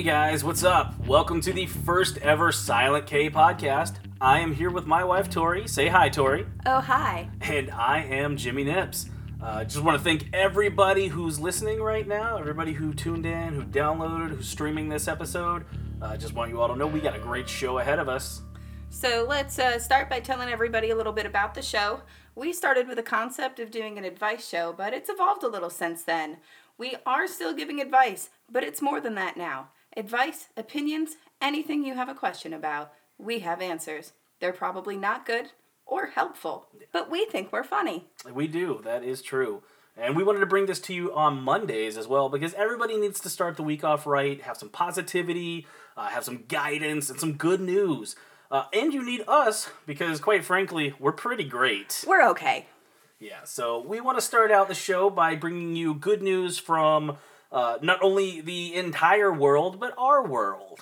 Hey guys, what's up? Welcome to the first ever Silent K podcast. I am here with my wife Tori. Say hi, Tori. Oh, hi. And I am Jimmy Nips. Uh, just want to thank everybody who's listening right now, everybody who tuned in, who downloaded, who's streaming this episode. Uh, just want you all to know we got a great show ahead of us. So let's uh, start by telling everybody a little bit about the show. We started with a concept of doing an advice show, but it's evolved a little since then. We are still giving advice, but it's more than that now. Advice, opinions, anything you have a question about, we have answers. They're probably not good or helpful, but we think we're funny. We do, that is true. And we wanted to bring this to you on Mondays as well because everybody needs to start the week off right, have some positivity, uh, have some guidance, and some good news. Uh, and you need us because, quite frankly, we're pretty great. We're okay. Yeah, so we want to start out the show by bringing you good news from uh, not only the entire world, but our world.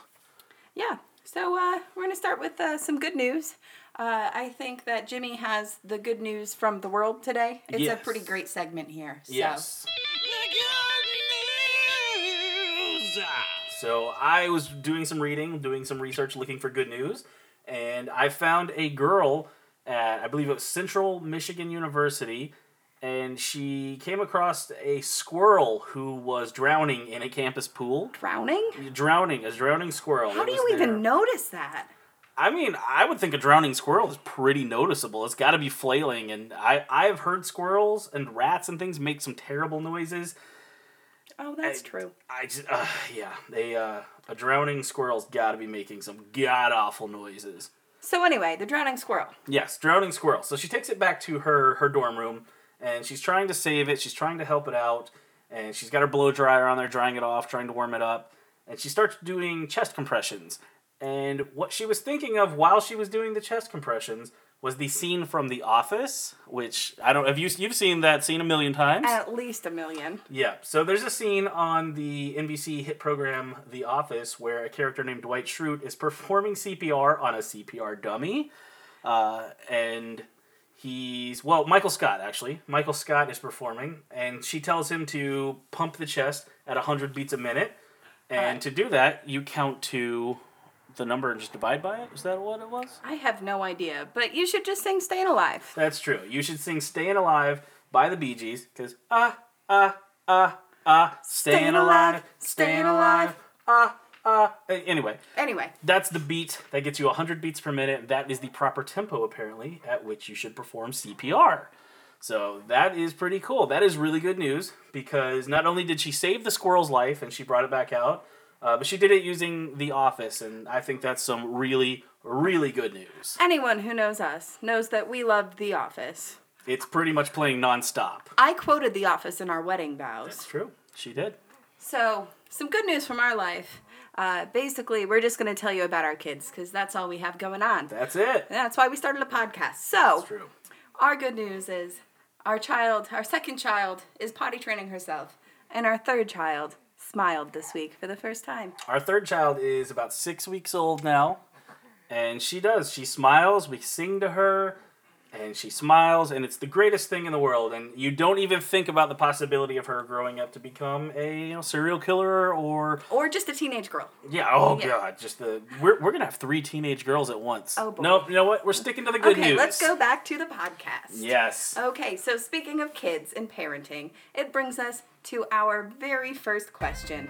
Yeah, so uh, we're going to start with uh, some good news. Uh, I think that Jimmy has the good news from the world today. It's Yes. a pretty great segment here. So. Yes. So I was doing some reading, doing some research, looking for good news, and I found a girl at I believe it was Central Michigan University, and she came across a squirrel who was drowning in a campus pool. Drowning? Drowning, a drowning squirrel. How It do you even there. notice that? I mean, I would think a drowning squirrel is pretty noticeable. It's got to be flailing, and I I've heard squirrels and rats and things make some terrible noises. Oh, that's I- true. I just uh, yeah, they uh, a drowning squirrel's got to be making some god awful noises. So anyway, the drowning squirrel. Yes, drowning squirrel. So she takes it back to her her dorm room, and she's trying to save it. She's trying to help it out, and she's got her blow dryer on there, drying it off, trying to warm it up, and she starts doing chest compressions. And what she was thinking of while she was doing the chest compressions was the scene from The Office, which I don't have you you've seen that scene a million times. At least a million. Yeah, so there's a scene on the NBC hit program The Office where a character named Dwight Schrute is performing CPR on a CPR dummy. Uh, and he's, well, Michael Scott actually. Michael Scott is performing, and she tells him to pump the chest at 100 beats a minute. And Alright. to do that, you count to the number and just divide by it. Is that what it was? I have no idea, but you should just sing "Staying Alive." That's true. You should sing "Staying Alive" by the Bee Gees because ah ah ah ah, staying alive, staying alive, ah. Uh, Anyway, Anyway, that's the beat that gets you 100 beats per minute. That is the proper tempo apparently at which you should perform CPR. So that is pretty cool. That is really good news because not only did she save the squirrel's life and she brought it back out, uh, but she did it using The Office, and I think that's some really, really good news. anyone who knows us knows that we loved The Office. It's pretty much playing nonstop. I quoted The Office in our wedding vows. That's true. She did. So, some good news from our life. Uh, basically, we're just going to tell you about our kids because that's all we have going on. That's it. That's why we started a podcast. So, our good news is our child, our second child, is potty training herself, and our third child smiled this week for the first time. Our third child is about six weeks old now, and she does. She smiles. We sing to her, and she smiles, and it's the greatest thing in the world. And you don't even think about the possibility of her growing up to become a you know, serial killer or Or just a teenage girl. yeah. Oh Yeah. god, just the we're we're gonna have three teenage girls at once. Oh, boy. Nope. You know what? We're sticking to the good okay, news. let's go back to the podcast. Yes. Okay, so speaking of kids and parenting, it brings us to our very first question.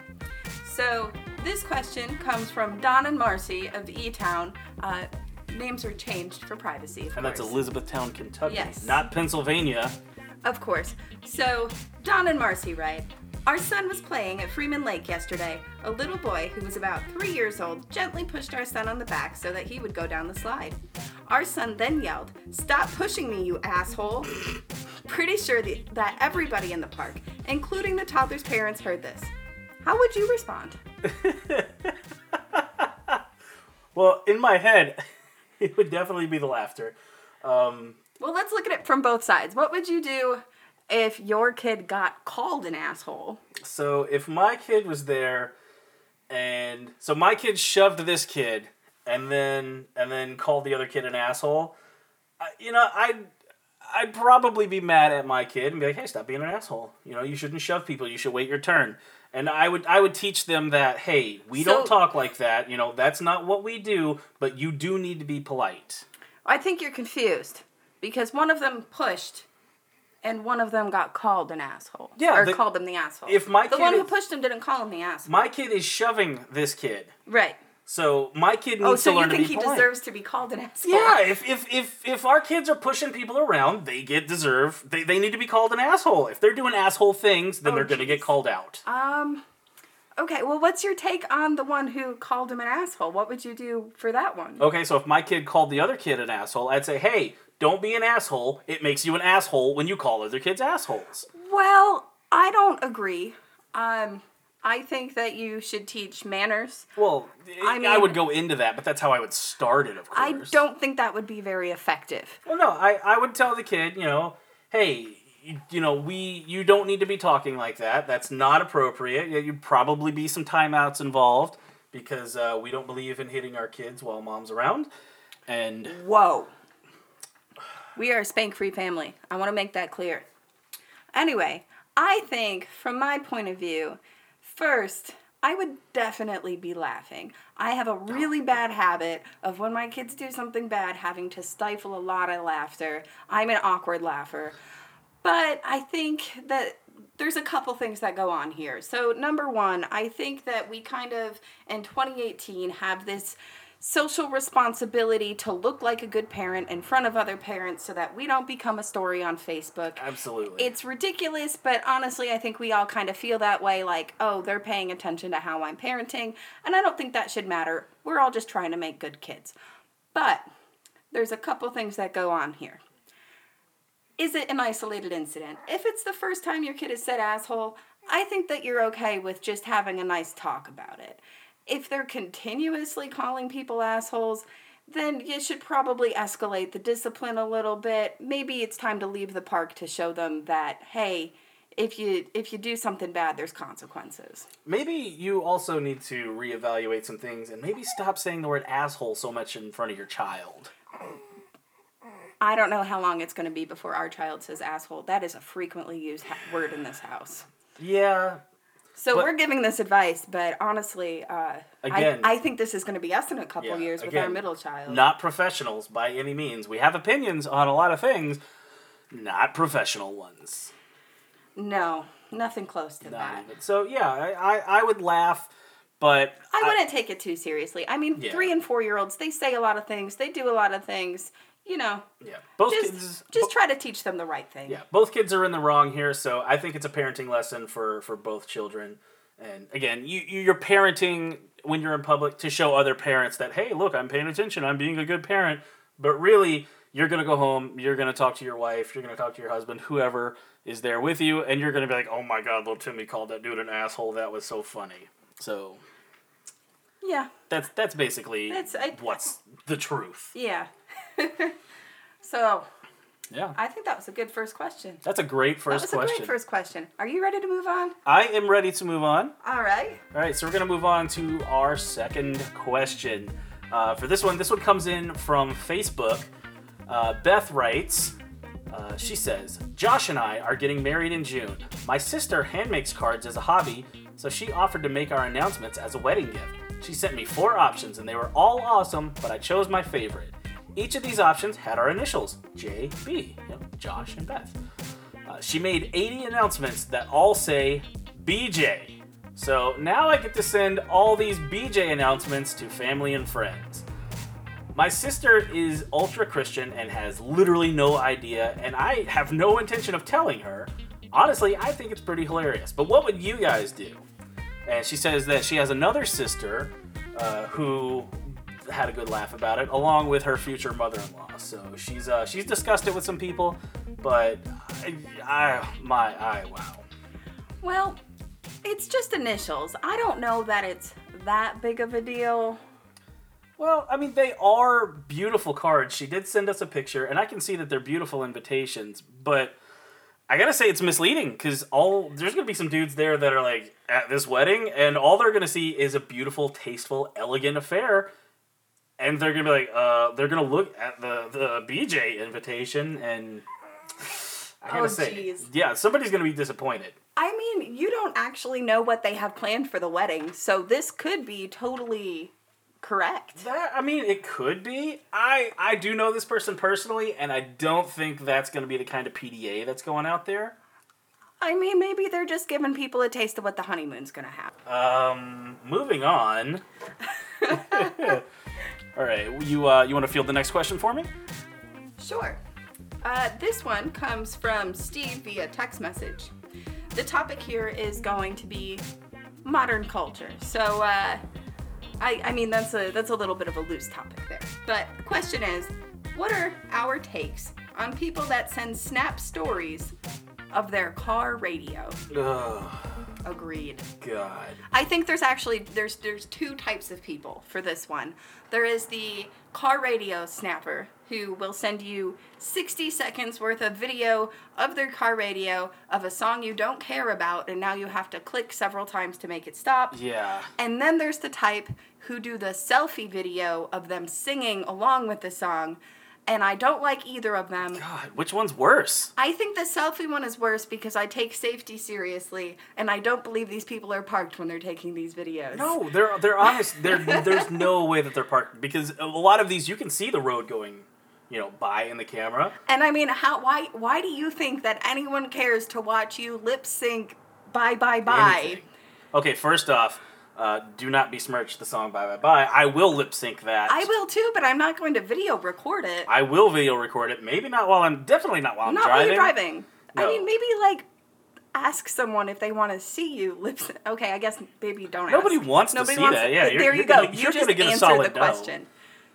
So, this question comes from Don and Marcy of E Town. Uh, names are changed for privacy, and that's. Elizabethtown, Kentucky, Yes. not Pennsylvania. Of course. So, Don and Marcy write Our son was playing at Freeman Lake yesterday. A little boy who was about three years old gently pushed our son on the back so that he would go down the slide. Our son then yelled, Stop pushing me, you asshole! Pretty sure the, that everybody in the park, including the toddler's parents, heard this. How would you respond? Well, in my head, it would definitely be the laughter. Um, Well, let's look at it from both sides. What would you do if your kid got called an asshole? So if my kid was there, and so my kid shoved this kid, and then and then called the other kid an asshole, I, you know, I'd I'd probably be mad at my kid and be like, "Hey, stop being an asshole. You know, you shouldn't shove people. You should wait your turn." And I would I would teach them that, "Hey, we So- don't talk like that. You know, that's not what we do. But you do need to be polite." I think you're confused because one of them pushed and one of them got called an asshole. Yeah, Or the- called him the asshole. if my the one who pushed him didn't call him the asshole. My kid is shoving this kid, right. So my kid needs to learn people Oh, so to you learn to think he deserves to be called an asshole? Yeah, if, if if if our kids are pushing people around, they get deserve they, they need to be called an asshole. If they're doing asshole things, then Oh, they're gonna get called out. Um. Okay. Well, what's your take on the one who called him an asshole? What would you do for that one? Okay, so if my kid called the other kid an asshole, I'd say, hey, don't be an asshole. It makes you an asshole when you call other kids assholes. Well, I don't agree. Um, I think that you should teach manners. Well, I mean, I, would go into that, but that's how I would start it, of course. I don't think that would be very effective. Well, no, I, I would tell the kid, you know, hey, you, you know, we you don't need to be talking like that. That's not appropriate. Yeah, You'd probably be some timeouts involved because uh, we don't believe in hitting our kids while mom's around. And Whoa. We are a spank free family. I want to make that clear. Anyway, I think, from my point of view, first, I would definitely be laughing. I have a oh, really bad habit of when my kids do something bad, having to stifle a lot of laughter. I'm an awkward laugher. But I think that there's a couple things that go on here. So, number one, I think that we kind of, in 2018, have this social responsibility to look like a good parent in front of other parents so that we don't become a story on Facebook. absolutely. It's ridiculous, but honestly, I think we all kind of feel that way like, oh, they're paying attention to how I'm parenting, and I don't think that should matter. We're all just trying to make good kids. But there's a couple things that go on here. Is it an isolated incident? If it's the first time your kid has said asshole, I think that you're okay with just having a nice talk about it. If they're continuously calling people assholes, then you should probably escalate the discipline a little bit. Maybe it's time to leave the park to show them that hey, if you if you do something bad, there's consequences. maybe you also need to reevaluate some things and maybe stop saying the word asshole so much in front of your child. I don't know how long it's going to be before our child says asshole. That is a frequently used ha- word in this house. Yeah, So But- we're giving this advice, but honestly, uh, Again- I, I think this is going to be us in a couple Yeah, years with our middle child. not professionals by any means. We have opinions on a lot of things, not professional ones. no, nothing close to Not that. even. So yeah, I, I, I would laugh, but I wouldn't take it too seriously. I mean, Yeah. three and four year olds, they say a lot of things, they do a lot of things. You know, yeah, both just kids. just try to teach them the right thing. Yeah, both kids are in the wrong here, so I think it's a parenting lesson for for both children. And again, you you- you're parenting when you're in public to show other parents that hey, look, I'm paying attention, I'm being a good parent. But really, you're gonna go home, you're gonna talk to your wife, you're gonna talk to your husband, whoever is there with you, and you're gonna be like, oh my god, little Timmy called that dude an asshole. That was so funny. So Yeah. that's that's basically That's- I- what's the truth. Yeah. so Yeah, I think that was a good first question. that's a great That first was a question. great first question. Are you ready to move on? I am ready to move on. All right. All right, so we're gonna move on to our second question. Uh, for this one, this one comes in from Facebook. Uh, Beth writes, uh, she says, Josh and I are getting married in June. My sister hand makes cards as a hobby, so she offered to make our announcements as a wedding gift. She sent me four options, and they were all awesome, but I chose my favorite. Each of these options had our initials JB, you know, Josh and Beth. Uh, she made 80 announcements that all say BJ. So now I get to send all these BJ announcements to family and friends. My sister is ultra Christian and has literally no idea, and I have no intention of telling her. Honestly, I think it's pretty hilarious. But what would you guys do? And she says that she has another sister uh, who had a good laugh about it, along with her future mother-in-law. So she's uh, she's discussed it with some people, but I, I my I wow. Well, it's just initials. I don't know that it's that big of a deal. Well, I mean, they are beautiful cards. She did send us a picture, and I can see that they're beautiful invitations. But I gotta say, it's misleading because all there's gonna be some dudes there that are like at this wedding, and all they're gonna see is a beautiful, tasteful, elegant affair, and they're gonna be like, uh, they're gonna look at the the BJ invitation, and I gotta Oh, say, jeez. yeah, somebody's gonna be disappointed. I mean, you don't actually know what they have planned for the wedding, so this could be totally correct. That I mean, it could be. I I do know this person personally, and I don't think that's gonna be the kind of PDA that's going out there. I mean, maybe they're just giving people a taste of what the honeymoon's gonna have. Um, moving on. All right, you uh, you want to field the next question for me? Sure. Uh, this one comes from Steve via text message. The topic here is going to be modern culture. So, uh, I, I mean, that's a that's a little bit of a loose topic there. But the question is, what are our takes on people that send snap stories of their car radio? Ugh, Agreed. God. I think there's actually there's there's two types of people for this one. There is the car radio snapper who will send you 60 seconds worth of video of their car radio of a song you don't care about and now you have to click several times to make it stop. Yeah. And then there's the type who do the selfie video of them singing along with the song. And I don't like either of them. God, which one's worse? I think the selfie one is worse because I take safety seriously, and I don't believe these people are parked when they're taking these videos. No, they're they're honest. They're, there's no way that they're parked because a lot of these you can see the road going, you know, by in the camera. And I mean, how? Why? Why do you think that anyone cares to watch you lip sync "Bye Bye Bye"? Anything. Okay, first off, uh, do not besmirch the song "Bye Bye Bye." I will lip sync that. I will too, but I'm not going to video record it. I will video record it. Maybe not while I'm definitely not while I'm not driving. Not while you're driving. I mean, maybe like ask someone if they want to see you lip sync. Okay, I guess maybe don't. Nobody ask. wants to see that. Yeah, you're- there you go. gonna- you you're just gonna get a answered solid the no. question.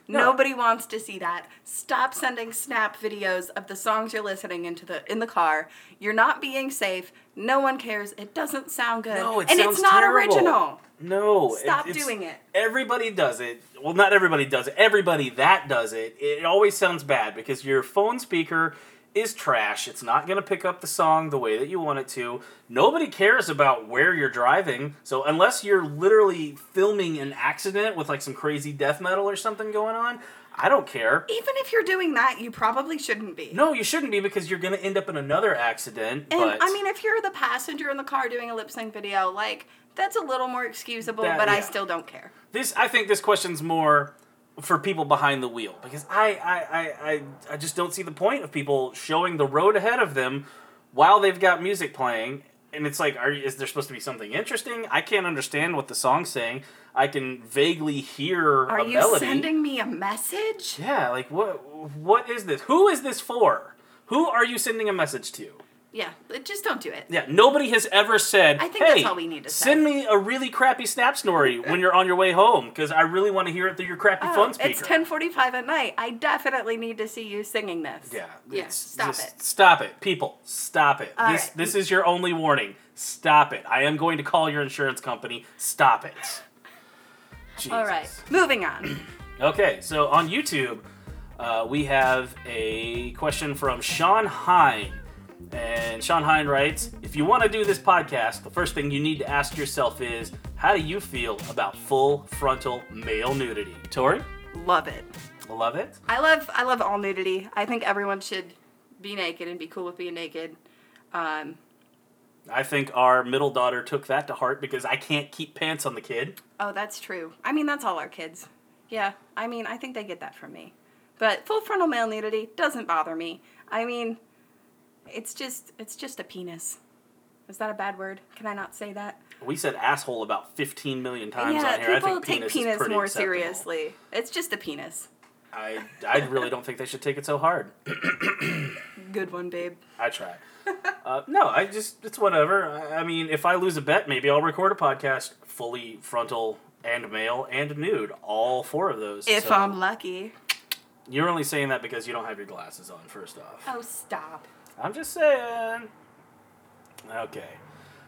No. Nobody wants to see that. Stop sending snap videos of the songs you're listening into the in the car. You're not being safe. No one cares. It doesn't sound good. No, it and sounds it's not terrible. original. No, Stop it's- doing it. Everybody does it. Well, not everybody does it. Everybody that does it, it always sounds bad because your phone speaker is trash. It's not going to pick up the song the way that you want it to. Nobody cares about where you're driving. So unless you're literally filming an accident with like some crazy death metal or something going on, I don't care. Even if you're doing that, you probably shouldn't be. No, you shouldn't be because you're going to end up in another accident. And but I mean, if you're the passenger in the car doing a lip sync video, like that's a little more excusable, That- but I still don't care. this I think this question's more for people behind the wheel because I I, I, I I just don't see the point of people showing the road ahead of them while they've got music playing and it's like are is there supposed to be something interesting? I can't understand what the song's saying. I can vaguely hear Are you melody. sending me a message? yeah like what what is this? Who is this for? Who are you sending a message to Yeah, just don't do it. yeah, nobody has ever said, I think "Hey, that's all we need to say." send me a really crappy snap story when you're on your way home because I really want to hear it through your crappy Oh, phone speaker." it's ten forty-five at night. I definitely need to see you singing this. Yeah, yeah. Stop it. Stop it, people. Stop it. All this right. this is your only warning. Stop it. I am going to call your insurance company. Stop it. All right, moving on. Okay, so on YouTube, uh, we have a question from Sean Hine. And Sean Hine writes If you want to do this podcast, the first thing you need to ask yourself is how do you feel about full frontal male nudity? Tori? Love it. Love it? I love I love all nudity. I think everyone should be naked and be cool with being naked. Um, I think our middle daughter took that to heart because I can't keep pants on the kid. oh, that's true. I mean, that's all our kids. Yeah, I mean, I think they get that from me. But full frontal male nudity doesn't bother me. I mean, it's just it's just a penis. Is that a bad word? Can I not say that? We said asshole about 15 million times yeah, on here. I people think take penis, penis more acceptable. seriously. It's just a penis. I, I really don't think they should take it so hard. Good one, babe. I try. Uh, no, I just, it's whatever. I, I mean, if I lose a bet, maybe I'll record a podcast fully frontal and male and nude. All four of those. If So I'm lucky. You're only saying that because you don't have your glasses on, first off. Oh, stop. I'm just saying. Okay.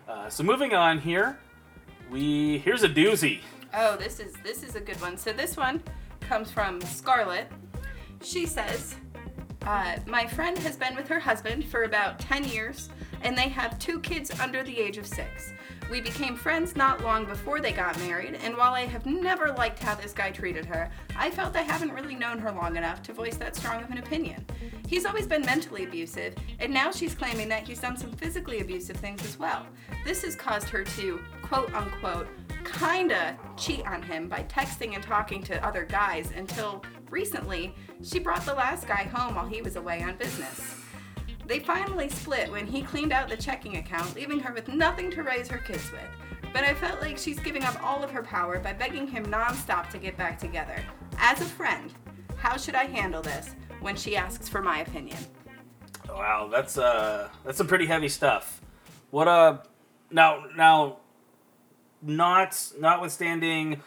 Uh, so moving on here, we here's a doozy. Oh, this is this is a good one. So this one comes from Scarlett. She says, uh, "My friend has been with her husband for about ten years, and they have two kids under the age of six. We became friends not long before they got married, and while I have never liked how this guy treated her, I felt I haven't really known her long enough to voice that strong of an opinion. He's always been mentally abusive, and now she's claiming that he's done some physically abusive things as well. This has caused her to, quote unquote, kinda cheat on him by texting and talking to other guys until recently she brought the last guy home while he was away on business. They finally split when he cleaned out the checking account, leaving her with nothing to raise her kids with. But I felt like she's giving up all of her power by begging him nonstop to get back together. As a friend, how should I handle this when she asks for my opinion? Wow, that's uh that's some pretty heavy stuff. What uh now now not notwithstanding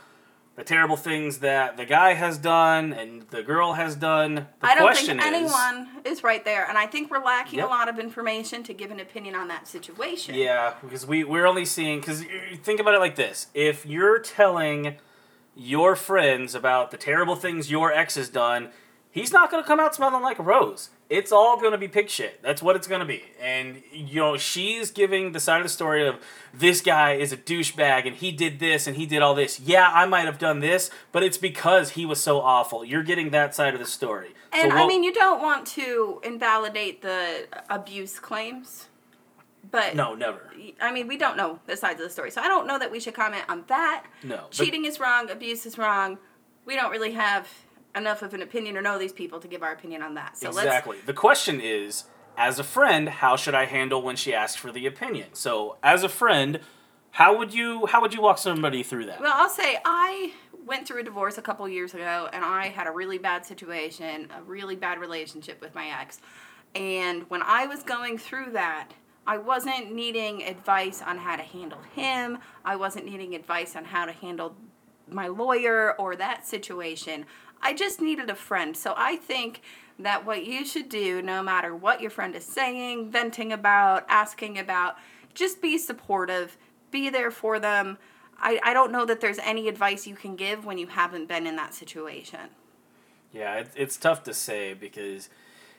the terrible things that the guy has done and the girl has done. The I don't question think is, anyone is right there, and I think we're lacking Yep. a lot of information to give an opinion on that situation. Yeah, because we we're only seeing because think about it like this: if you're telling your friends about the terrible things your ex has done, he's not going to come out smelling like a rose. It's all going to be pig shit. That's what it's going to be. And you know, she's giving the side of the story of this guy is a douchebag and he did this and he did all this. Yeah, I might have done this, but it's because he was so awful. You're getting that side of the story. So And I mean, you don't want to invalidate the abuse claims, but no, never. I mean, we don't know the sides of the story, so I don't know that we should comment on that. No, cheating is wrong, abuse is wrong. We don't really have enough of an opinion or know these people to give our opinion on that. So let's exactly. The question is, as a friend, how should I handle when she asks for the opinion? So, as a friend, how would you how would you walk somebody through that? Well, I'll say I went through a divorce a couple years ago and I had a really bad situation, a really bad relationship with my ex. And when I was going through that, I wasn't needing advice on how to handle him. I wasn't needing advice on how to handle my lawyer or that situation. I just needed a friend. So I think that what you should do, no matter what your friend is saying, venting about, asking about, just be supportive, be there for them. I, I don't know that there's any advice you can give when you haven't been in that situation. Yeah, it, it's tough to say because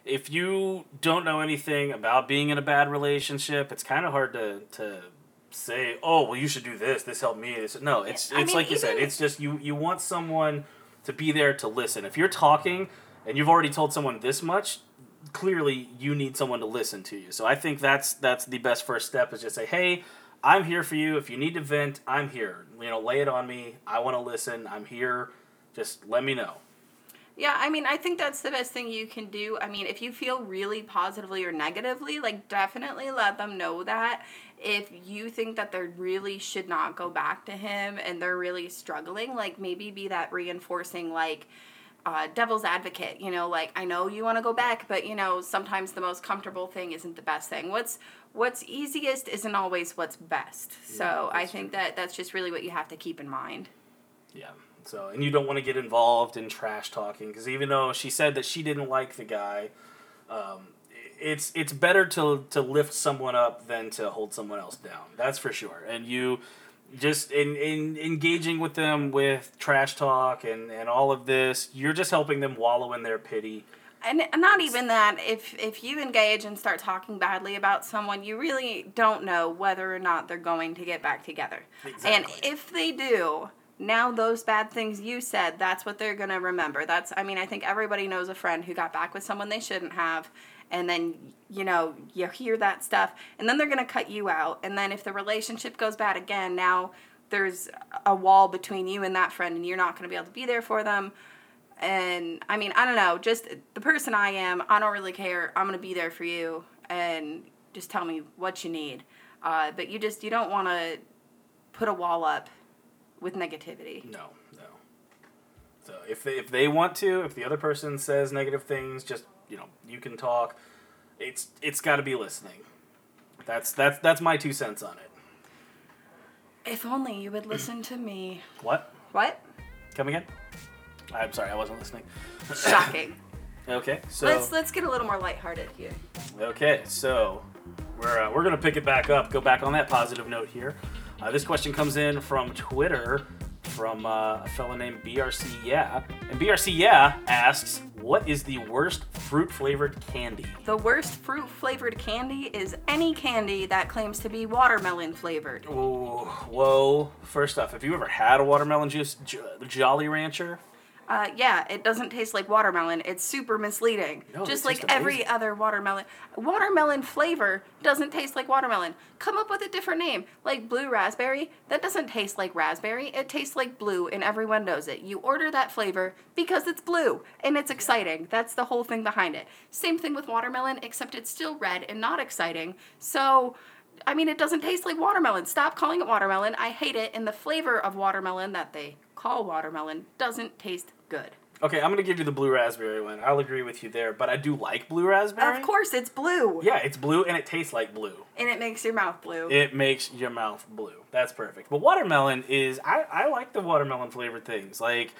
if you don't know anything about being in a bad relationship, it's kind of hard to to say, "Oh, well, you should do this. This helped me." This, no, it's I it's mean, like you said. It's just you you want someone to be there to listen. If you're talking and you've already told someone this much, clearly you need someone to listen to you. So I think that's that's the best first step is just say, "Hey, I'm here for you. If you need to vent, I'm here. You know, lay it on me. I want to listen. I'm here. Just let me know." Yeah, I mean, I think that's the best thing you can do. I mean, if you feel really positively or negatively, like definitely let them know that. If you think that they really should not go back to him and they're really struggling, like maybe be that reinforcing, like, uh, devil's advocate, you know, like I know you want to go back, but you know sometimes the most comfortable thing isn't the best thing. What's what's easiest isn't always what's best. So I think that that's just really what you have to keep in mind. Yeah. So, and you don't want to get involved in trash talking because even though she said that she didn't like the guy, um, it's it's better to to lift someone up than to hold someone else down. That's for sure. And you just in, in engaging with them with trash talk and and all of this, you're just helping them wallow in their pity. and not even that if if you engage and start talking badly about someone you really don't know whether or not they're going to get back together Exactly. and if they do now those bad things you said that's what they're going to remember that's i mean i think everybody knows a friend who got back with someone they shouldn't have and then you know you hear that stuff and then they're going to cut you out and then if the relationship goes bad again now there's a wall between you and that friend and you're not going to be able to be there for them and I mean, I don't know, just the person I am, I don't really care. I'm gonna be there for you, and just tell me what you need. Uh, but you just you don't want to put a wall up with negativity. No, no. So if they, if they want to, if the other person says negative things, just you know, you can talk. It's it's got to be listening. That's that's that's my two cents on it. If only you would listen to me. What? What? Come again? I'm sorry, I wasn't listening. Shocking. Okay, so let's let's get a little more lighthearted here. okay, so we're uh, we're gonna pick it back up. Go back on that positive note here. Uh, this question comes in from Twitter from uh, a fellow named BRC Yeah. And BRC Yeah asks, What is the worst fruit flavored candy? The worst fruit flavored candy is any candy that claims to be watermelon flavored. Oh, whoa. First off, have you ever had a watermelon juice? J- Jolly Rancher? Uh, yeah, it doesn't taste like watermelon. It's super misleading. No, just like every other watermelon. Watermelon flavor doesn't taste like watermelon. Come up with a different name, like blue raspberry. That doesn't taste like raspberry. It tastes like blue, and everyone knows it. You order that flavor because it's blue and it's exciting. That's the whole thing behind it. Same thing with watermelon, except it's still red and not exciting. So. I mean, it doesn't taste like watermelon. Stop calling it watermelon. I hate it. And the flavor of watermelon that they call watermelon doesn't taste good. Okay, I'm to give you the blue raspberry one. I'll agree with you there, but I do like blue raspberry. Of course, it's blue. Yeah, it's blue and it tastes like blue. And it makes your mouth blue. It makes your mouth blue. That's perfect. But watermelon is I, I like the watermelon flavored things. Like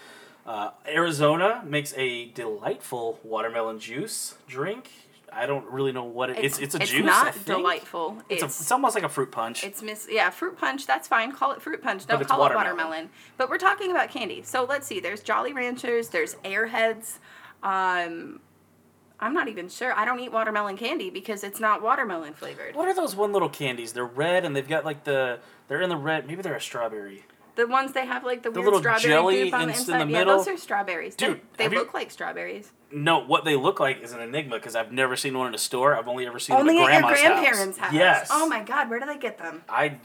uh, Arizona makes a delightful watermelon juice drink. I don't really know what it, it's. It's a it's juice. It's not delightful. It's, It's a, it's almost like a fruit punch. it's miss yeah fruit punch. That's fine. Call it fruit punch. Don't call watermelon. it watermelon. But we're talking about candy. So let's see. There's Jolly Ranchers. There's Airheads. Um, I'm not even sure. I don't eat watermelon candy because it's not watermelon flavored. what are those one little candies? They're red and they've got like the they're in the red. Maybe they're a strawberry. The ones they have like the, weird little strawberry jelly goop on the in- in inside. the yeah, middle. those are strawberries. They- Dude, they, you- look like strawberries. No, what they look like is an enigma because I've never seen one in a store. I've only ever seen Only them at at your grandma's grandparents' house. Yes. Oh my god, where do they get them? I,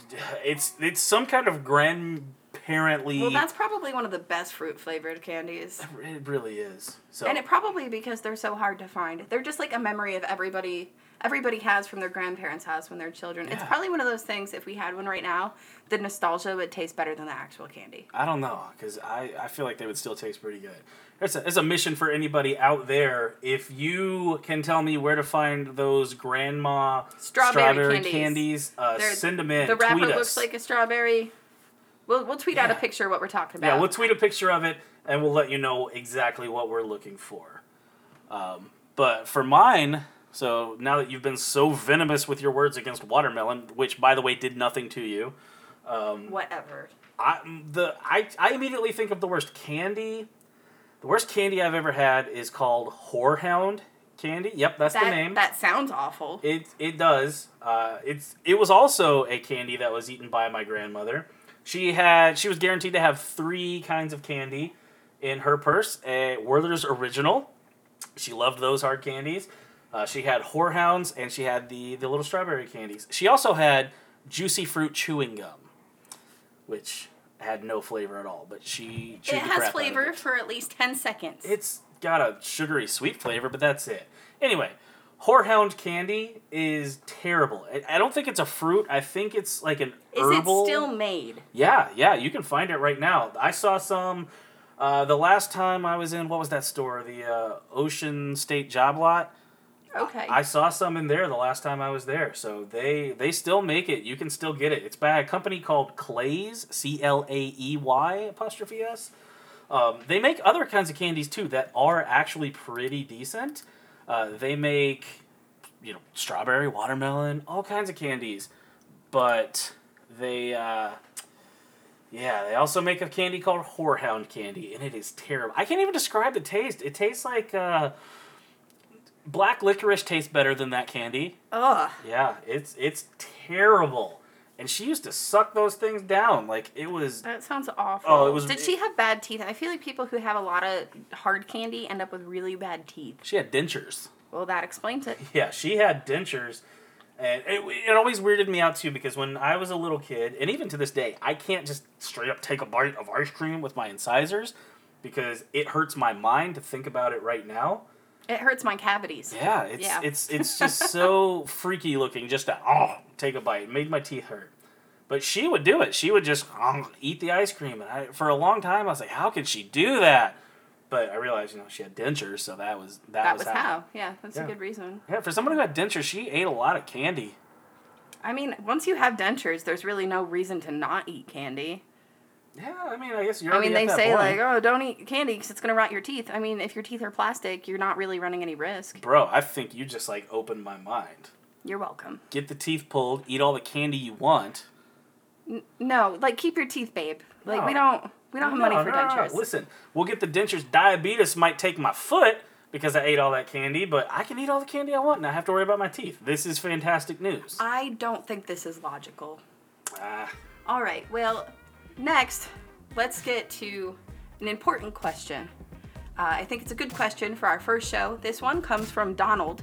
it's it's some kind of grandparently. Well, that's probably one of the best fruit flavored candies. it really is. So And it probably because they're so hard to find. They're just like a memory of everybody everybody has from their grandparents' house when they're children. It's probably one of those things if we had one right now, the nostalgia would taste better than the actual candy. I don't know because I, I feel like they would still taste pretty good. It's a, it's a mission for anybody out there. If you can tell me where to find those grandma Strawberry candies. candies, uh, send them in. The wrapper looks like a strawberry. We'll, we'll tweet out a picture of what we're talking about. Yeah, we'll tweet a picture of it and we'll let you know exactly what we're looking for. Um, but for mine, so now that you've been so venomous with your words against watermelon, which by the way did nothing to you, Whatever. I the I, I immediately think of the worst candy. The worst candy I've ever had is called Horehound candy. Yep, that's That, the name. that sounds awful. It it does. Uh, it's it was also a candy that was eaten by my grandmother. She had she was guaranteed to have three kinds of candy in her purse. A Werther's Original. She loved those hard candies. Uh, she had Horehounds and she had the the little strawberry candies. She also had Juicy Fruit chewing gum, which had no flavor at all. But she chewed it has crap out of flavor it. for at least 10 seconds. It's got a sugary sweet flavor, but that's it. Anyway, Horehound candy is terrible. I- I don't think it's a fruit. I think it's like an Is herbal. it still made? Yeah, yeah, you can find it right now. I saw some uh, the last time I was in what was that store? The uh, Ocean State Job Lot. Okay. I saw some in there the last time I was there. So they they still make it. You can still get it. It's by a company called Claey's, C L A E Y apostrophe S. Um, they make other kinds of candies too that are actually pretty decent. Uh, they make you know strawberry, watermelon, all kinds of candies, but they uh, yeah they also make a candy called Horehound candy, and it is terrible. I can't even describe the taste. It tastes like. Uh, black licorice tastes better than that candy. Ugh. Yeah, it's it's terrible. And she used to suck those things down like it was. That sounds awful. Oh, it was- Did she have bad teeth? I feel like people who have a lot of hard candy end up with really bad teeth. She had dentures. Well, that explains it. Yeah, she had dentures, and it, it always weirded me out too because when I was a little kid, and even to this day, I can't just straight up take a bite of ice cream with my incisors because it hurts my mind to think about it right now. It hurts my cavities. Yeah, it's Yeah. it's it's just so freaky looking just to oh take a bite. It made my teeth hurt. But she would do it. She would just um, eat the ice cream, and I, for a long time I was like, how could she do that? But I realized, you know, she had dentures, so that was that, That was, was how. how. Yeah, that's Yeah. a good reason. Yeah, for someone who had dentures, she ate a lot of candy. I mean, once you have dentures, there's really no reason to not eat candy. Yeah, I mean, I guess you're. I mean, they say point. like, oh, don't eat candy because it's gonna rot your teeth. I mean, if your teeth are plastic, you're not really running any risk. bro, I think you just like opened my mind. You're welcome. Get the teeth pulled, eat all the candy you want. N- no, like keep your teeth, babe. Like we don't We don't have money No, for no, no, no. dentures. Listen, we'll get the dentures. Diabetes might take my foot because I ate all that candy, but I can eat all the candy I want and I have to worry about my teeth. This is fantastic news. I don't think this is logical. Ah, All right, well, next, let's get to an important question. Uh, I think it's a good question for our first show. This one comes from Donald,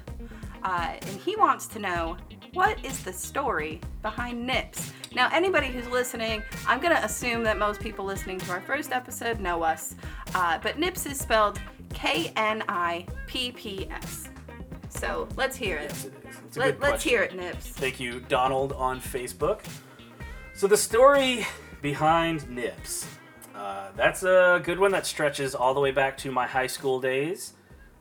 uh, and he wants to know what is the story behind NIPS? Now, anybody who's listening, I'm going to assume that most people listening to our first episode know us, uh, but NIPS is spelled K N I P P S. So let's hear it. yes, it is. Let, let's hear it, Nips. Thank you, Donald, on Facebook. So the story behind Nips. Uh, that's a good one that stretches all the way back to my high school days.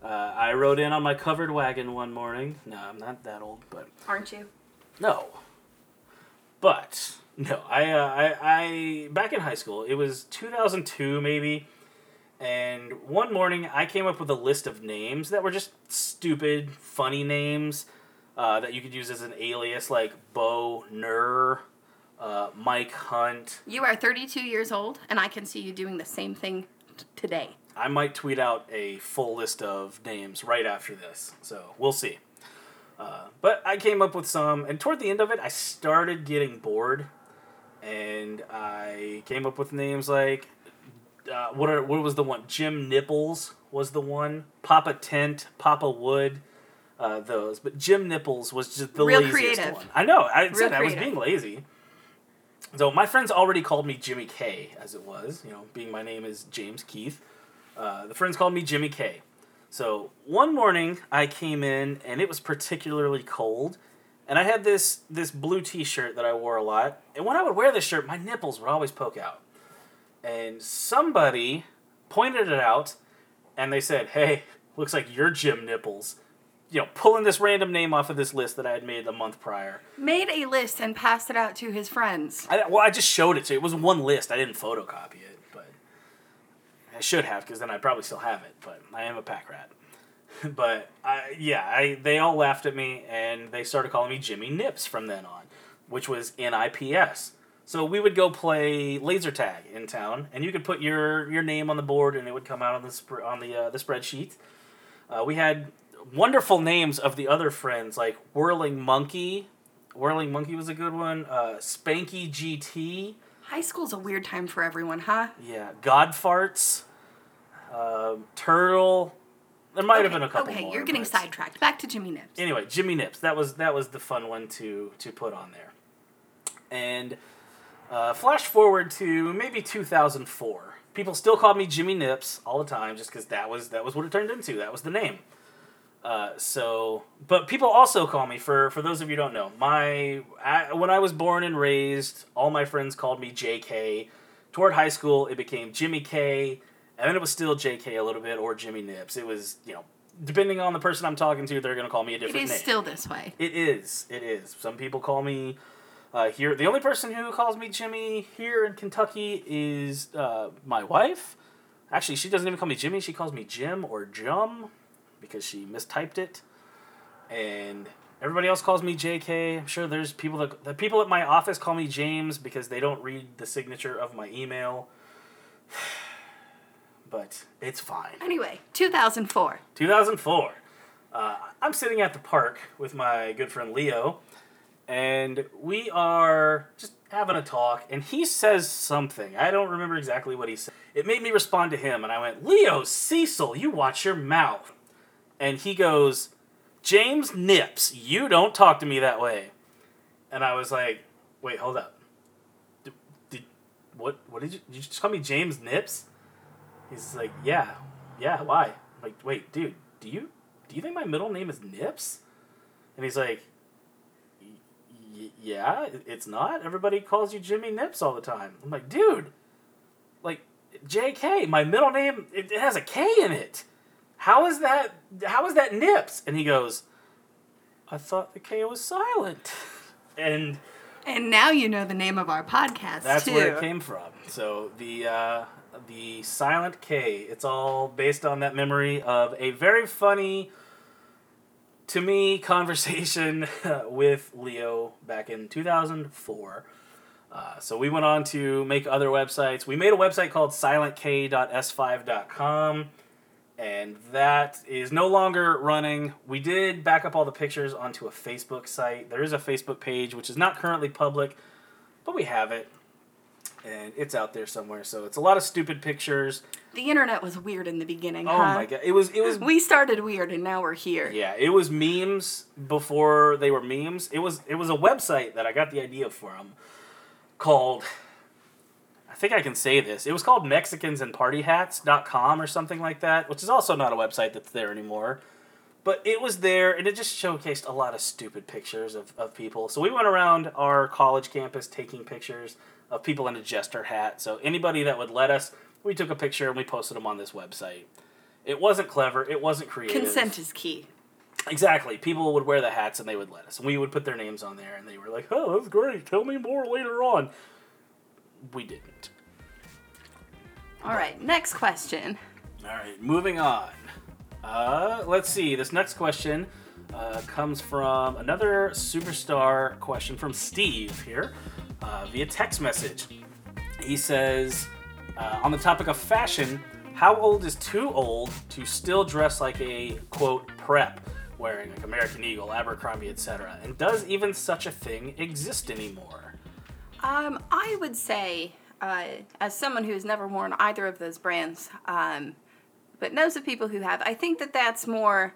Uh, I rode in on my covered wagon one morning. No, I'm not that old, but Aren't you? no. But no, I, uh, I, I back in high school. It was 2002 maybe, and one morning I came up with a list of names that were just stupid, funny names uh, that you could use as an alias, like Bo Nur, uh, Mike Hunt. You are 32 years old, and I can see you doing the same thing t- today. I might tweet out a full list of names right after this, so we'll see. Uh, but I came up with some, and toward the end of it, I started getting bored, and I came up with names like uh, what are what was the one? Jim Nipples was the one. Papa Tent, Papa Wood, uh, those. But Jim Nipples was just the Real laziest creative. one. I know. I Real said I was being lazy. So my friends already called me Jimmy K, as it was. You know, being my name is James Keith. Uh, the friends called me Jimmy K. So one morning I came in and it was particularly cold, and I had this this blue T-shirt that I wore a lot. And when I would wear this shirt, my nipples would always poke out. And somebody pointed it out, and they said, "Hey, looks like you're Jim Nipples." You know, pulling this random name off of this list that I had made a month prior. Made a list and passed it out to his friends. I, well, I just showed it to you. It was one list. I didn't photocopy it, but I should have because then I probably still have it. But I am a pack rat. but I, yeah, I they all laughed at me and they started calling me Jimmy Nips from then on, which was N-I-P-S. So we would go play laser tag in town, and you could put your your name on the board, and it would come out on the sp- on the uh, the spreadsheet. Uh, we had wonderful names of the other friends like Whirling Monkey. Whirling Monkey was a good one. Uh, Spanky GT. High school's a weird time for everyone, huh? Yeah, God farts, um, turtle. There might have been a couple okay, more. you're getting but- sidetracked. Back to Jimmy Nips. Anyway, Jimmy Nips. That was that was the fun one to to put on there. And uh, flash forward to maybe 2004. People still called me Jimmy Nips all the time, just because that was that was what it turned into. That was the name. Uh, so, but people also call me for for those of you who don't know. My I, when I was born and raised, all my friends called me JK. Toward high school, it became Jimmy K, and then it was still JK a little bit or Jimmy Nips. It was you know depending on the person I'm talking to, they're gonna call me a different is name. still this way. It is. It is. Some people call me uh, here. The only person who calls me Jimmy here in Kentucky is uh, my wife. Actually, she doesn't even call me Jimmy. She calls me Jim or Jum because she mistyped it. And everybody else calls me JK. I'm sure there's people that the people at my office call me James because they don't read the signature of my email. But it's fine. Anyway, 2004. 2004. Uh, I'm sitting at the park with my good friend Leo, and we are just having a talk, and he says something. I don't remember exactly what he said. It made me respond to him, and I went, Leo, Cecil, you watch your mouth. And he goes, James Nips, you don't talk to me that way. And I was like, wait, hold up. Did, did, what, what did you, did you just call me James Nips? He's like, yeah, yeah, why? I'm like, wait, dude, do you do you think my middle name is Nips? And he's like, "Y- y- yeah, it's not. Everybody calls you Jimmy Nips all the time. I'm like, dude, like J.K. My middle name it, it has a K in it. How is that? How is that Nips? And he goes, I thought the K was silent. And And now you know the name of our podcast, that's too. where it came from. So the uh, the silent K. It's all based on that memory of a very funny, to me, conversation with Leo back in two thousand four. Uh, so we went on to make other websites. We made a website called silentk.s5.com, and that is no longer running. We did back up all the pictures onto a Facebook site. There is a Facebook page, which is not currently public, but we have it, and it's out there somewhere. So it's a lot of stupid pictures. The internet was weird in the beginning. Oh huh? my god, it was it was We started weird and now we're here. Yeah, it was memes before they were memes. It was it was a website that I got the idea from called think I can say this. It was called mexicansandpartyhats.com or something like that, which is also not a website that's there anymore. But it was there and it just showcased a lot of stupid pictures of, of people. So we went around our college campus taking pictures of people in a jester hat. So anybody that would let us, we took a picture and we posted them on this website. It wasn't clever. It wasn't creative. Consent is key. Exactly. People would wear the hats and they would let us. And we would put their names on there and they were like, oh, that's great. Tell me more later on. We didn't. All right, next question. All right, moving on. Uh, let's see. This next question uh, comes from another superstar question from Steve here uh, via text message. He says, uh, on the topic of fashion, how old is too old to still dress like a quote prep, wearing like American Eagle, Abercrombie, etc.? And does even such a thing exist anymore? Um, I would say, uh, as someone who's never worn either of those brands, um, but knows of people who have, I think that that's more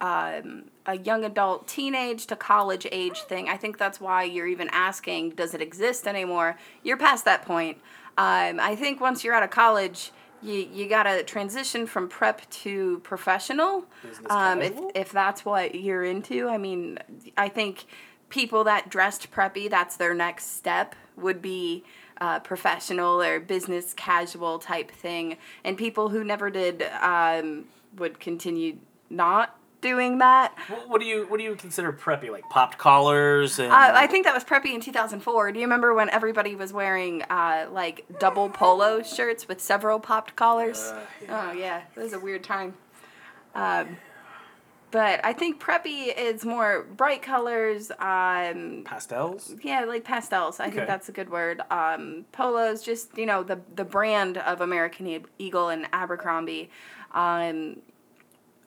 um, a young adult, teenage to college age thing. I think that's why you're even asking, does it exist anymore? You're past that point. Um, I think once you're out of college, you, you got to transition from prep to professional. Um, if, if that's what you're into, I mean, I think people that dressed preppy, that's their next step, would be uh, professional or business casual type thing. And people who never did um, would continue not doing that. What, do you what do you consider preppy? Like popped collars and Uh, I think that was preppy in 2004. Do you remember when everybody was wearing uh, like double polo shirts with several popped collars? Uh, yeah. Oh yeah, it was a weird time. Um, but I think preppy is more bright colors. Um, pastels. yeah, like pastels. I Okay. think that's a good word. Um, polos, just you know the the brand of American Eagle and Abercrombie. Um,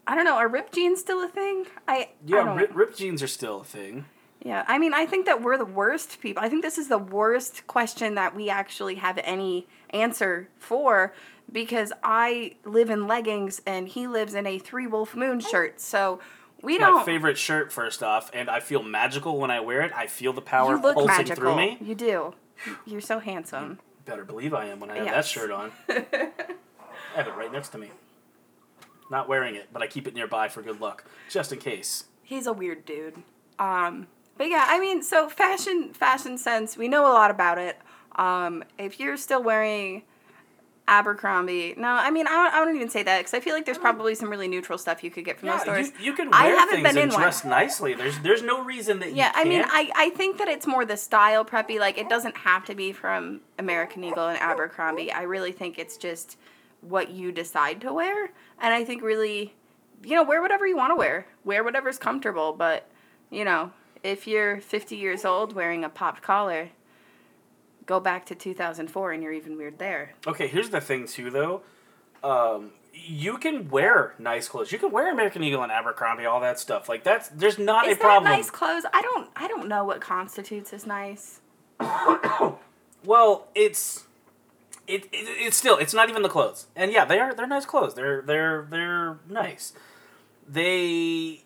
I don't know. Are ripped jeans still a thing? I I Yeah, don't- rip, ripped jeans are still a thing. Yeah, I mean, I think that we're the worst people. I think this is the worst question that we actually have any answer for because I live in leggings and he lives in a Three Wolf Moon shirt. So we My don't. My favorite shirt, first off, and I feel magical when I wear it. I feel the power you look pulsing magical. through me. You do. You're so handsome. Better believe I am when I have that shirt on. I have it right next to me. Not wearing it, but I keep it nearby for good luck, just in case. He's a weird dude. Um, but yeah, I mean, so fashion, fashion sense, we know a lot about it. Um, if you're still wearing Abercrombie, no, I mean, I don't, I don't even say that because I feel like there's probably some really neutral stuff you could get from those stores. you, you can I wear haven't things been and in one. dress nicely. There's there's no reason that Yeah, you I mean. I, I think that it's more the style preppy. Like, it doesn't have to be from American Eagle and Abercrombie. I really think it's just what you decide to wear. And I think really, you know, wear whatever you want to wear. Wear whatever's comfortable. But, you know, if you're 50 years old wearing a popped collar, go back to 2004 and you're even weird there. Okay, here's the thing too, though. Um, you can wear nice clothes. You can wear American Eagle and Abercrombie, all that stuff. Like that's there's not Is a that problem. nice clothes? I don't I don't know what constitutes as nice. Well, it's it, it it's still it's not even the clothes. And yeah, they are they're nice clothes. They're they're they're nice. They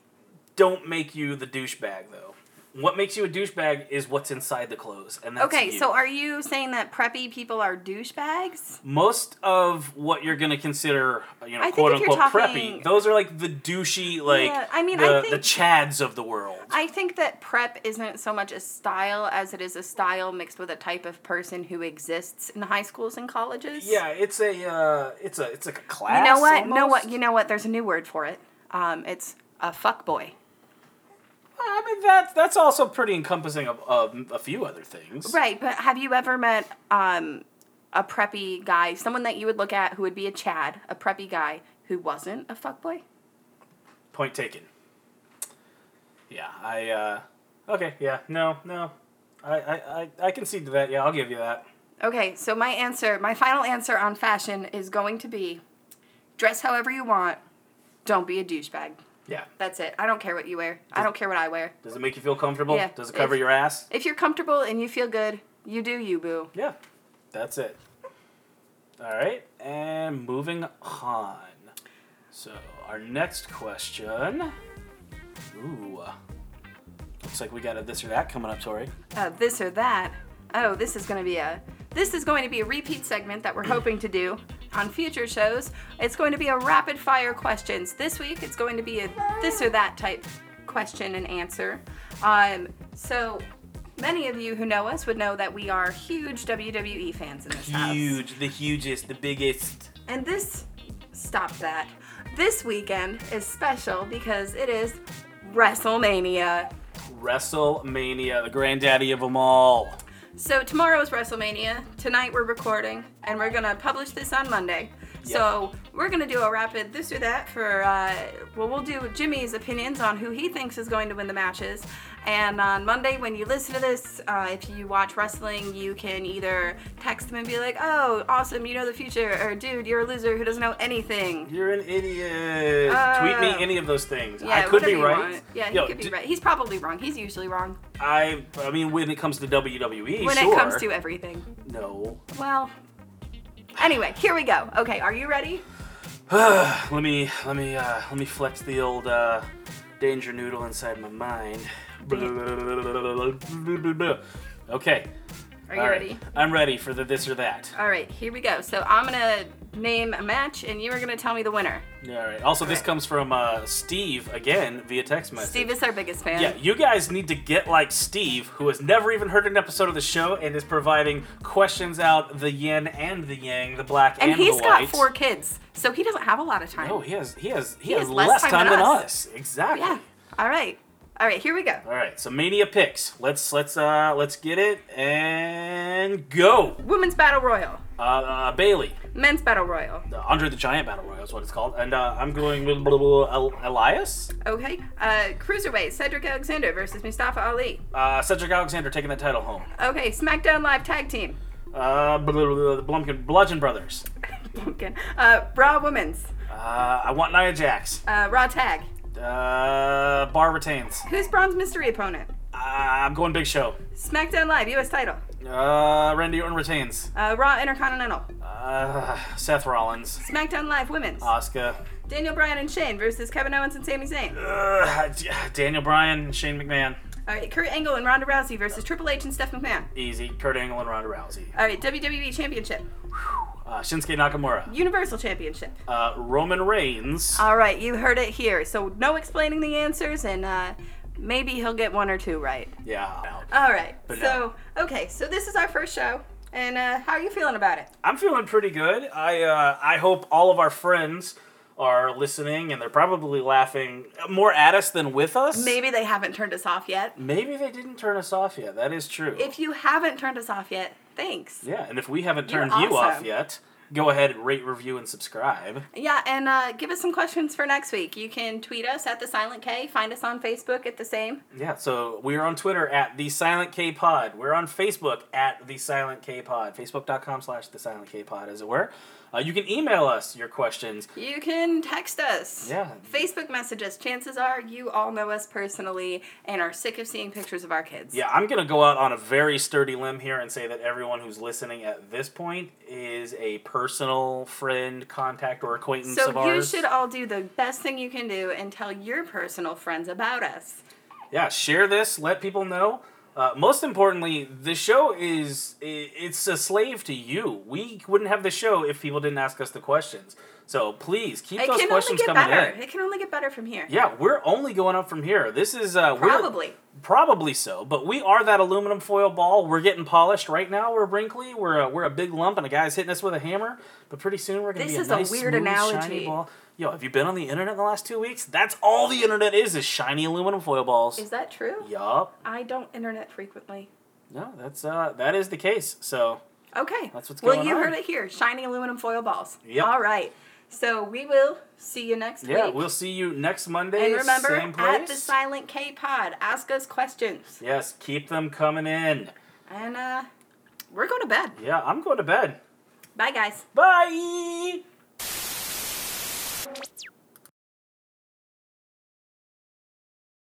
don't make you the douchebag though. What makes you a douchebag is what's inside the clothes, and that's Okay, you. so are you saying that preppy people are douchebags? most of what you're gonna consider, you know, quote unquote talking- preppy, those are like the douchey, like Yeah, I mean, the, I think- the chads of the world. I think that prep isn't so much a style as it is a style mixed with a type of person who exists in high schools and colleges. yeah, it's a uh, it's a it's like a class. You know what? Know what? You know what? There's a new word for it. Um, it's a fuck boy. I mean that's that's also pretty encompassing of, of a few other things. Right, but have you ever met um, a preppy guy, someone that you would look at who would be a Chad, a preppy guy who wasn't a fuck boy? Point taken. Yeah, I uh okay, yeah, no, no. I, I, I, I concede to that. Yeah, I'll give you that. Okay, so my answer, my final answer on fashion is going to be dress however you want. Don't be a douchebag. Yeah. That's it. I don't care what you wear. I don't care what I wear. Does it make you feel comfortable? Yeah. Does it cover If- your ass? If you're comfortable and you feel good, you do you, boo. Yeah. That's it. All right, and moving on. So our next question. Ooh. Looks like we got a this or that coming up, Tori. Uh, this or that. Oh, this is going to be a this is going to be a repeat segment that we're hoping to do on future shows. It's going to be a rapid fire questions. This week it's going to be a this or that type question and answer. Um, so many of you who know us would know that we are huge WWE fans in this house. Huge, the hugest, the biggest. And this, stop that. This weekend is special because it is WrestleMania. WrestleMania, the granddaddy of them all. So tomorrow is WrestleMania. Tonight we're recording, and we're gonna publish this on Monday. So we're gonna do a rapid this or that for. Uh, well, we'll do Jimmy's opinions on who he thinks is going to win the matches. And on Monday, when you listen to this, uh, if you watch wrestling, you can either text him and be like, "Oh, awesome, you know the future," or "Dude, you're a loser who doesn't know anything." You're an idiot. Uh, Tweet me any of those things. Yeah, I could be right. Yeah, he Yo, could be d- right. He's probably wrong. He's usually wrong I, I mean, when it comes to WWE, when sure. it comes to everything. no. Well, anyway, here we go. Okay, are you ready? let me let me uh, let me flex the old uh, danger noodle inside my mind. Okay. Are you All right. ready? I'm ready for the this or that. All right, here we go. So I'm gonna name a match, and you are gonna tell me the winner. All right. Also, this right. comes from uh, Steve again via text message. Steve is our biggest fan. Yeah, you guys need to get like Steve, who has never even heard an episode of the show and is providing questions out the yin and the yang, the black and the white. and, he's the got four kids, so he doesn't have a lot of time. No, he has he has he, He has, has less less, time time, than than, us. us. Exactly. Yeah. All right. All right. Here we go. All right, so Mania picks. Let's let's uh let's get it and go. Women's Battle Royal. Uh, uh Bayley, Men's Battle Royal. the Andre the Giant Battle Royal is what it's called, and uh, I'm going with blah, blah, blah, Elias. Okay. Uh, Cruiserweight. Cedric Alexander versus Mustafa Ali. Uh, Cedric Alexander taking that title home. Okay. SmackDown Live Tag Team. Uh, blah, blah, blah, the Blumkin Bludgeon Brothers. Pumpkin. Uh, Raw Women's. Uh, I want Nia Jax. Uh, Raw Tag. Uh, Bar retains. Who's Braun's mystery opponent? Uh, I'm going Big Show. SmackDown Live U.S. Title. Uh, Randy Orton retains. Uh, Raw Intercontinental. Uh, Seth Rollins. SmackDown Live Women's. Asuka. Daniel Bryan and Shane versus Kevin Owens and Sami Zayn. Uh, D- Daniel Bryan, and Shane McMahon. All right, Kurt Angle and Ronda Rousey versus Triple H and Steph McMahon. Easy. Kurt Angle and Ronda Rousey. All right, WWE Championship, Uh, Shinsuke Nakamura. Universal Championship. Uh, Roman Reigns. All right, you heard it here. So no explaining the answers, and uh, maybe he'll get one or two right. yeah. All right. But so okay, so this is our first show, and uh, how are you feeling about it? I'm feeling pretty good. I uh, I hope all of our friends are listening and they're probably laughing more at us than with us. Maybe they haven't turned us off yet. Maybe they didn't turn us off yet. That is true. If you haven't turned us off yet, thanks. yeah, and if we haven't You're turned you off awesome. yet, go ahead and rate, review, and subscribe. Yeah, and uh, give us some questions for next week. You can tweet us at the Silent K. Find us on Facebook at the same. Yeah, so we're on Twitter at the Silent K Pod. We're on Facebook at the Silent K Pod. Facebook.com slash the Silent K Pod, as it were. Uh, you can email us your questions. You can text us. Yeah. Facebook message us. Chances are you all know us personally and are sick of seeing pictures of our kids. Yeah, I'm going to go out on a very sturdy limb here and say that everyone who's listening at this point is a personal friend, contact, or acquaintance So of you should all do the best thing you can do and tell your personal friends about us. yeah, share this, let people know. Uh, most importantly, the show is it's a slave to you. We wouldn't have the show if people didn't ask us the questions. So please keep It those can only questions get coming better. in. It can only get better from here. Yeah, we're only going up from here. This is uh, Probably. probably so, but we are that aluminum foil ball. We're getting polished right now. We're wrinkly. We're a, we're a big lump, and a guy's hitting us with a hammer. But pretty soon we're gonna This be a nice, weird smooth, analogy. shiny ball. Yo, have you been on the internet in the last two weeks? That's all the internet is is shiny aluminum foil balls. Is that true? Yup. I don't internet frequently. No, that's uh that is the case. So Okay. That's what's going on. Well you on. heard it here. Shiny aluminum foil balls. Yep. All right. So we will see you next yeah, week. Yeah, we'll see you next Monday. And remember, same place. at the Silent K Pod, ask us questions. Yes, keep them coming in. And uh, we're going to bed. Yeah, I'm going to bed. Bye, guys. Bye.